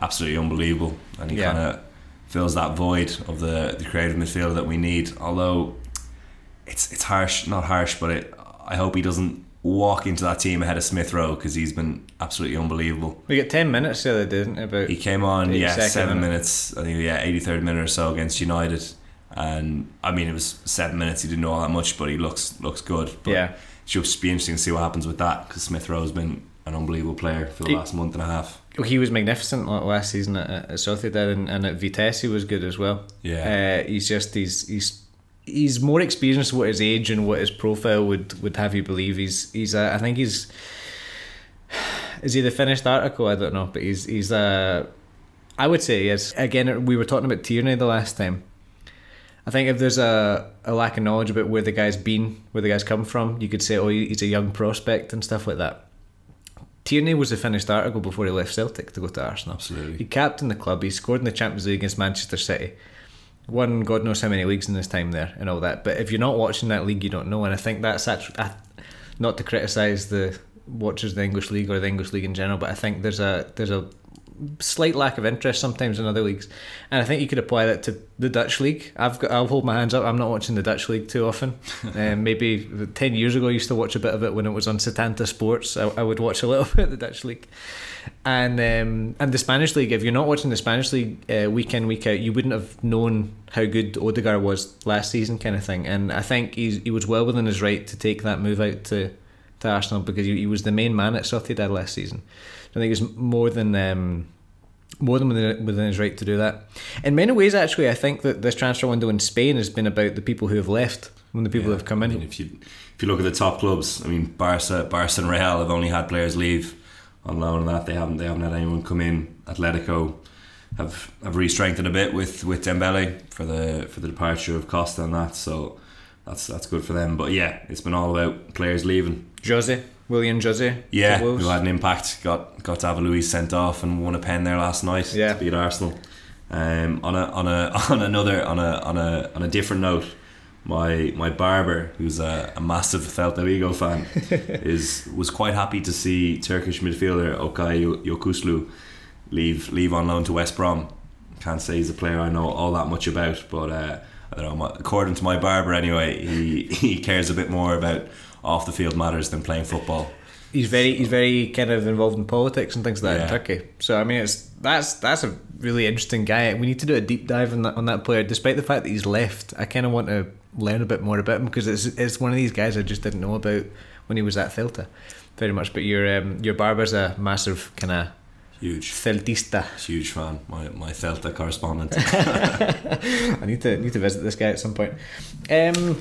absolutely unbelievable, and he Yeah. kind of fills that void of the the creative midfielder that we need. Although it's it's harsh, not harsh, but it, I hope he doesn't walk into that team ahead of Smith Rowe because he's been absolutely unbelievable. We get 10 minutes the other day, didn't it? About, He came on, yeah, seven minute. minutes. I think yeah, eighty third minute or so against United, and I mean it was seven minutes. He didn't know all that much, but he looks looks good. But yeah. it should just be interesting to see what happens with that because Smith Rowe's been an unbelievable player for the He- last month and a half. He was magnificent last season at, at Sociedad and, and at Vitesse he was good as well. Yeah, Uh, he's just he's he's he's more experienced what his age and what his profile would, would have you believe. He's he's uh, I think he's is he the finished article? I don't know, but he's he's uh I would say yes. Again, we were talking about Tierney the last time. I think if there's a, a lack of knowledge about where the guy's been, where the guy's come from, you could say, oh, he's a young prospect and stuff like that. Tierney was the finished article before he left Celtic to go to Arsenal. absolutely. He captained the club. He scored in the Champions League against Manchester City. Won God knows how many leagues in his time there and all that. But if you're not watching that league, you don't know. And I think that's actually not to criticise the watchers of the English league or the English league in general, but I think there's a there's a slight lack of interest sometimes in other leagues, and I think you could apply that to the Dutch league. I've got I'll hold my hands up. I'm not watching the Dutch league too often. <laughs> um, maybe ten years ago, I used to watch a bit of it when it was on Setanta Sports. I, I would watch a little <laughs> bit of the Dutch league, and um, and the Spanish league. If you're not watching the Spanish league uh, week in week out, you wouldn't have known how good Odegaard was last season, kind of thing. And I think he's, he was well within his right to take that move out to to Arsenal because he, he was the main man at Sociedad last season. I think it's more than um, more than within, his right to do that. In many ways, actually, I think that this transfer window in Spain has been about the people who have left and the people Yeah, who have come in. I mean, if you if you look at the top clubs, I mean, Barca, Barca and Real have only had players leave on loan, and that they haven't they haven't had anyone come in. Atletico have have re-strengthened a bit with with Dembele for the for the departure of Costa and that. So that's that's good for them. But yeah, it's been all about players leaving. Jose, William Jose. Yeah, who had an impact. Got got David Luiz sent off and won a pen there last night Yeah. to beat Arsenal. Um, on a on a <laughs> on another on a on a on a different note, my my barber, who's a, a massive Celta Vigo fan, <laughs> is was quite happy to see Turkish midfielder Okay Yokuslu leave leave on loan to West Brom. Can't say he's a player I know all that much about, but uh, I don't know. According to my barber, anyway, he <laughs> he cares a bit more about off the field matters than playing football. he's very he's very kind of involved in politics and things like that Yeah. in Turkey. So I mean, it's that's that's a really interesting guy. We need to do a deep dive on that on that player. Despite the fact that he's left, I kind of want to learn a bit more about him because it's it's one of these guys I just didn't know about when he was at Celta, very much. But your um, your barber's a massive kind of Huge. Celtista. Huge fan, my my Celta correspondent. <laughs> I need to need to visit this guy at some point. Um,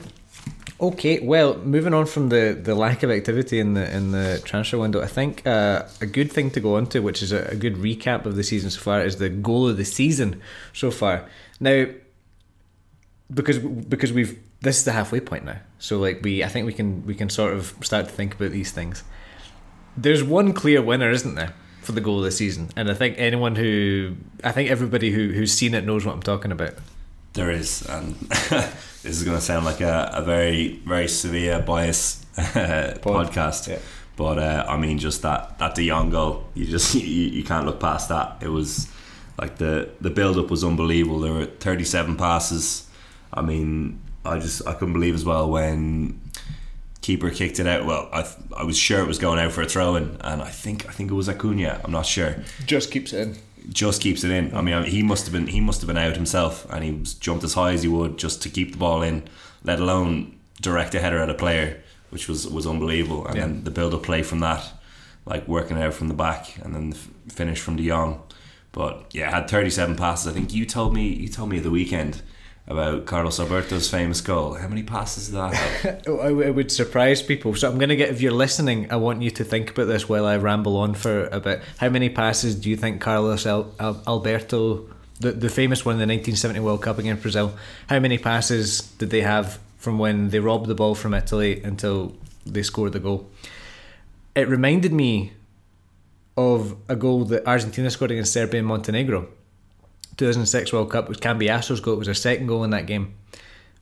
Okay, well, moving on from the, the lack of activity in the in the transfer window, I think uh, a good thing to go on to, which is a, a, good recap of the season so far, is the goal of the season so far. Now, because because we've this is the halfway point now, so like we, I think we can we can sort of start to think about these things. There's one clear winner, isn't there, for the goal of the season, and I think anyone who, I think everybody who who's seen it knows what I'm talking about. There is, and <laughs> this is going to sound like a, a very very Sevilla bias <laughs> podcast. Yeah. But uh, I mean, just that that De Jong goal, you just <laughs> you, you can't look past that. It was like the the build up was unbelievable. There were 37 passes. I mean, I just I couldn't believe as well when keeper kicked it out. Well, I I was sure it was going out for a throw in, and I think I think it was Acuna. I'm not sure. Just keeps it in just keeps it in. I mean, he must have been he must have been out himself, and he jumped as high as he would just to keep the ball in, let alone direct a header at a player, which was was unbelievable. And yeah. then the build up play from that, like working out from the back, and then the finish from De Jong. But yeah, had 37 passes. I think you told me you told me the weekend about Carlos Alberto's famous goal. How many passes did that <laughs> have? it would surprise people. So I'm going to get, if you're listening, I want you to think about this while I ramble on for a bit. How many passes do you think Carlos Al- Al- Alberto, the, the famous one in the 1970 World Cup against Brazil, how many passes did they have from when they robbed the ball from Italy until they scored the goal? It reminded me of a goal that Argentina scored against Serbia and Montenegro 2006 World Cup was Cambiasso's goal. It was their second goal in that game.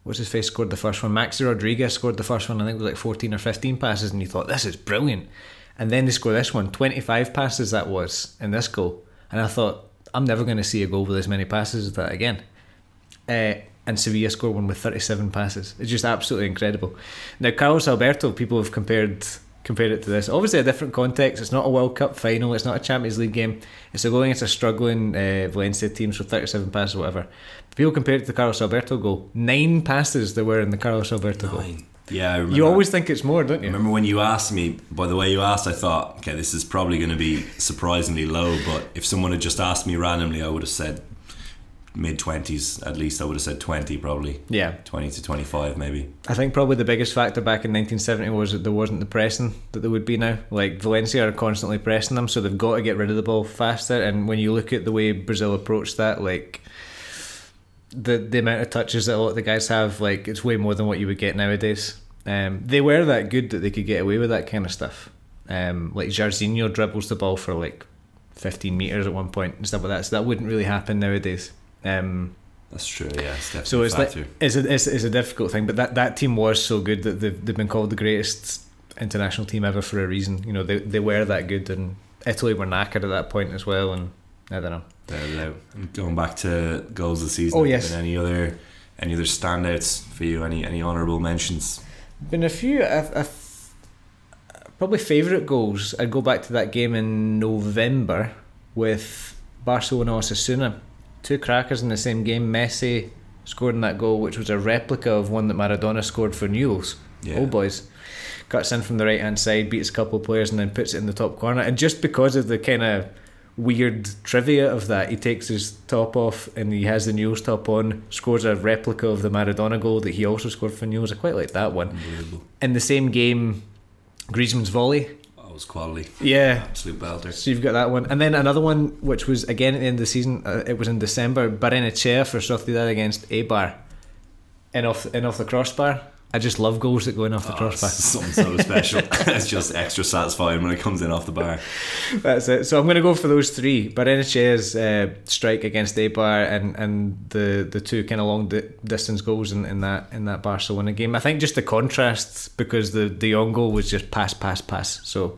What's his face scored the first one? Maxi Rodriguez scored the first one. I think it was like 14 or 15 passes, and you thought this is brilliant. And then they score this one, 25 passes that was in this goal, and I thought I'm never going to see a goal with as many passes as that again. Uh, and Sevilla scored one with 37 passes. It's just absolutely incredible. Now Carlos Alberto, people have compared compared it to this. Obviously, a different context. It's not a World Cup final. It's not a Champions League game. It's a going against a struggling uh, Valencia team, so 37 passes or whatever. People compare it to the Carlos Alberto goal. Nine passes there were in the Carlos Alberto Nine. goal. Yeah, you always think it's more, don't you? I remember when you asked me. By the way you asked, I thought, okay, this is probably going to be surprisingly low. But if someone had just asked me randomly, I would have said mid 20s at least I would have said 20 probably. Yeah. 20 to 25 maybe. I think probably the biggest factor back in 1970 was that there wasn't the pressing that there would be now. Like Valencia are constantly pressing them so they've got to get rid of the ball faster and when you look at the way Brazil approached that like the the amount of touches that a lot of the guys have like it's way more than what you would get nowadays. Um, they were that good that they could get away with that kind of stuff. Um, like Jairzinho dribbles the ball for like 15 metres at one point and stuff like that so that wouldn't really happen nowadays um, that's true. Yeah, it's so it's like, it's a it's, it's a difficult thing, but that, that team was so good that they've, they've been called the greatest international team ever for a reason. You know, they they were that good, and Italy were knackered at that point as well. And I don't know. They're going back to goals of the season. Oh yes. Any other any other standouts for you? Any any honourable mentions? Been a few. I've, I've probably favourite goals. I'd go back to that game in November with Barcelona Osasuna two crackers in the same game. Messi scored in that goal, which was a replica of one that Maradona scored for Newell's. Yeah. Old boys. Cuts in from the right hand side, beats a couple of players, and then puts it in the top corner. And just because of the kind of weird trivia of that, he takes his top off and he has the Newell's top on, scores a replica of the Maradona goal that he also scored for Newell's. I quite like that one. In the same game, Griezmann's volley was quality. Yeah, absolute belter. So you've got that one, and then another one which was again at the end of the season. Uh, it was in December. Barrenetxea for Sociedad against Eibar, in off in off the crossbar. I just love goals that go in off the oh, crossbar. Something so special. <laughs> <laughs> it's just extra satisfying when it comes in off the bar. That's it. So I'm going to go for those three. Barrenetxea's uh, strike against Eibar and, and the, the two kind of long di- distance goals in, in that in that Barcelona game. I think just the contrast because the De Jong goal was just pass, pass, pass. So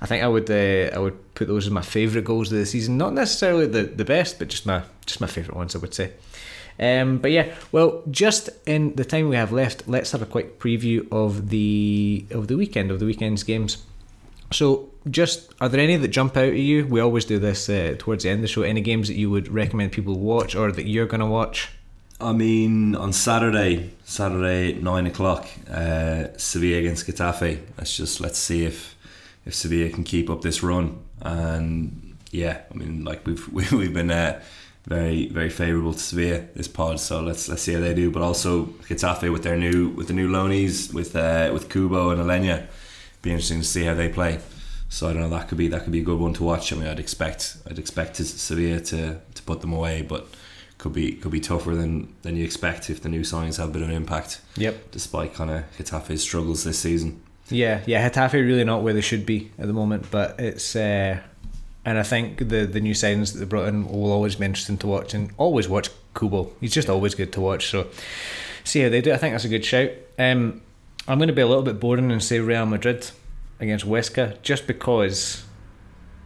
I think I would uh, I would put those as my favourite goals of the season. Not necessarily the, the best, but just my just my favourite ones. I would say. Um, but yeah, well, just in the time we have left, let's have a quick preview of the of the weekend of the weekend's games. So, just are there any that jump out at you? We always do this uh, towards the end of the show. Any games that you would recommend people watch or that you're going to watch? I mean, on Saturday, Saturday nine o'clock, uh, Sevilla against Getafe. Let's just let's see if if Sevilla can keep up this run. And yeah, I mean, like we've <laughs> we've been uh, very very favourable to Sevilla this pod. So let's let's see how they do. But also Getafe with their new with the new loanies with uh, with Kubo and Aleñá, Be interesting to see how they play. So I don't know. That could be that could be a good one to watch. I mean, I'd expect I'd expect Sevilla to, to put them away, but could be could be tougher than, than you expect if the new signings have a bit of an impact. Yep. Despite kind of Getafe's struggles this season. Yeah, yeah. Getafe really not where they should be at the moment, but it's. Uh, and I think the the new signings that they brought in will always be interesting to watch, and always watch Kubo. He's just always good to watch. So see how they do. I think that's a good shout. Um, I'm going to be a little bit boring and say Real Madrid against Huesca, just because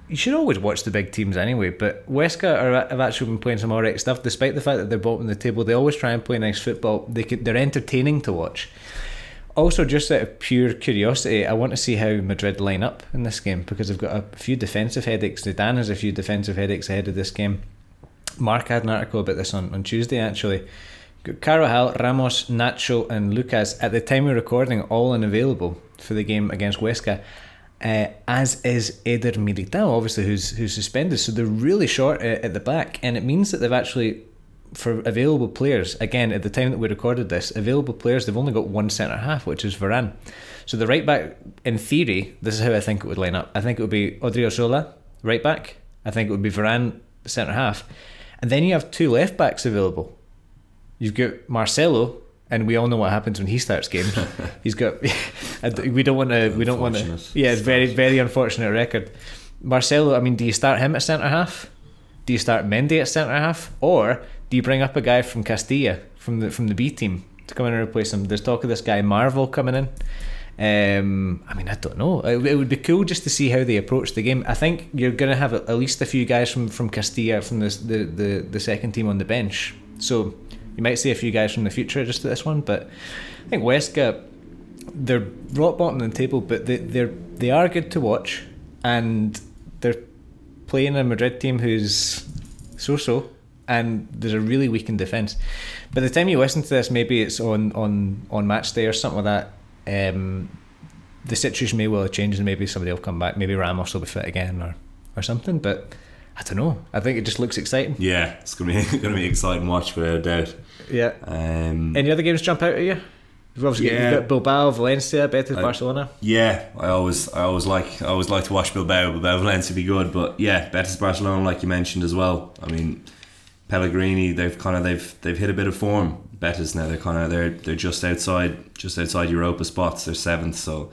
you should always watch the big teams anyway. But Huesca are, have actually been playing some alright stuff, despite the fact that they're bottom of the table. They always try and play nice football. They they're entertaining to watch. Also, just out of pure curiosity, I want to see how Madrid line up in this game because they've got a few defensive headaches. Dan has a few defensive headaches ahead of this game. Mark had an article about this on, on Tuesday actually. Carvajal, Ramos, Nacho, and Lucas at the time we're recording all unavailable for the game against Huesca. Uh, as is Eder Militao, obviously, who's who's suspended. So they're really short at, at the back, and it means that they've actually for available players, again, at the time that we recorded this, available players, they've only got one centre half, which is Varane. So the right back, in theory, this is how I think it would line up. I think it would be Odriozola, right back. I think it would be Varane, centre half. And then you have two left backs available. You've got Marcelo, and we all know what happens when he starts games. <laughs> He's got. <laughs> we don't want to. We don't want to. Yeah, it's very very unfortunate record. Marcelo. I mean, do you start him at centre half? Do you start Mendy at centre half, or do you bring up a guy from Castilla from the from the B team to come in and replace him? There's talk of this guy Marvin coming in. Um, I mean, I don't know. It, it, would be cool just to see how they approach the game. I think you're going to have at least a few guys from, from Castilla from the, the the second team on the bench. So you might see a few guys from the future just at this one. But I think Huesca, they're rock bottom in the table, but they they're they are good to watch, and they're playing a Madrid team who's so so and there's a really weakened defence. By the time you listen to this, maybe it's on on on match day or something like that. Um, the situation may well have changed, and maybe somebody will come back. Maybe Ramos will be fit again, or or something. But I don't know. I think it just looks exciting. Yeah, it's gonna be <laughs> gonna be exciting watch without a doubt. Yeah. Um, Any other games jump out at you? You've obviously yeah. got, Bilbao, Valencia, Betis, Barcelona. Yeah, I always, I always like, I always like to watch Bilbao. Bilbao, Valencia be good, but yeah, Betis, Barcelona, like you mentioned as well. I mean, Pellegrini, they've kind of they've they've hit a bit of form. Betis now they're kind of they're they're just outside just outside Europa spots. They're seventh, so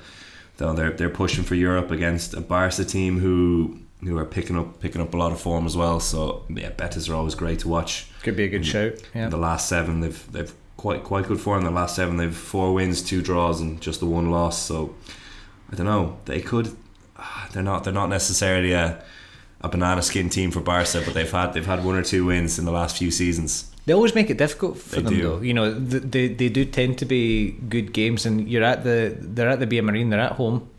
they're they're pushing for Europe against a Barca team who who are picking up picking up a lot of form as well. So yeah, Betis are always great to watch. Could be a good show. Yeah. The last seven they've they've quite quite good form. The last seven they've four wins, two draws, and just the one loss. So I don't know. They could. Ah, they're not. They're not necessarily a a banana skin team for Barca, but they've had they've had one or two wins in the last few seasons. They always make it difficult for they them, do. though. You know, they, they do tend to be good games, and you're at the they're at the Villamarín, they're at home.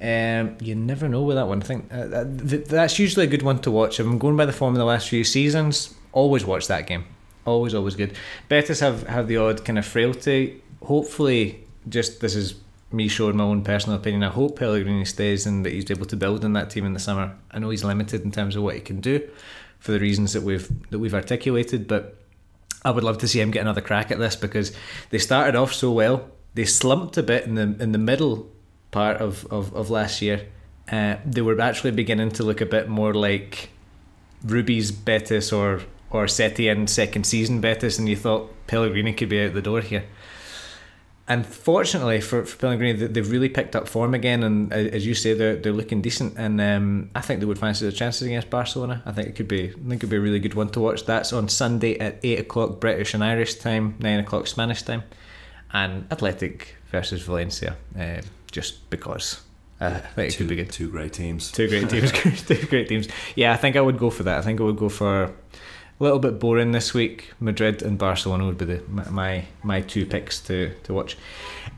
Um, you never know with that one. I think uh, that's usually a good one to watch. I'm going by the form of the last few seasons, always watch that game. Always, always good. Betis have have the odd kind of frailty. Hopefully, just this is me showing my own personal opinion. I hope Pellegrini stays and that he's able to build in that team in the summer. I know he's limited in terms of what he can do for the reasons that we've that we've articulated, but I would love to see him get another crack at this because they started off so well. They slumped a bit in the in the middle part of, of, of last year. Uh, they were actually beginning to look a bit more like Rubi's Betis or or Setien second season Betis, and you thought Pellegrini could be out the door here and fortunately for, for Pellegrini, they've really picked up form again, and as you say, they're they're looking decent. And um, I think they would fancy their chances against Barcelona. I think it could be I think it could be a really good one to watch. That's on Sunday at eight o'clock British and Irish time, nine o'clock Spanish time, and Athletic versus Valencia, uh, just because. Uh, I think two, it could be good. Two great teams. Two great teams. <laughs> two great teams. Yeah, I think I would go for that. I think I would go for a little bit boring this week. Madrid and Barcelona would be the my my two picks to, to watch.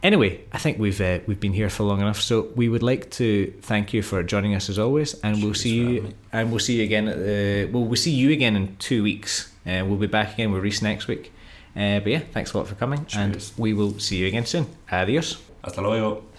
Anyway, I think we've uh, we've been here for long enough, so we would like to thank you for joining us as always, and we'll see you and we'll see you again. At the, well, we'll see you again in two weeks. Uh, we'll be back again with Reese next week. Uh, but yeah, thanks a lot for coming, Cheers. and we will see you again soon. Adios. Hasta luego.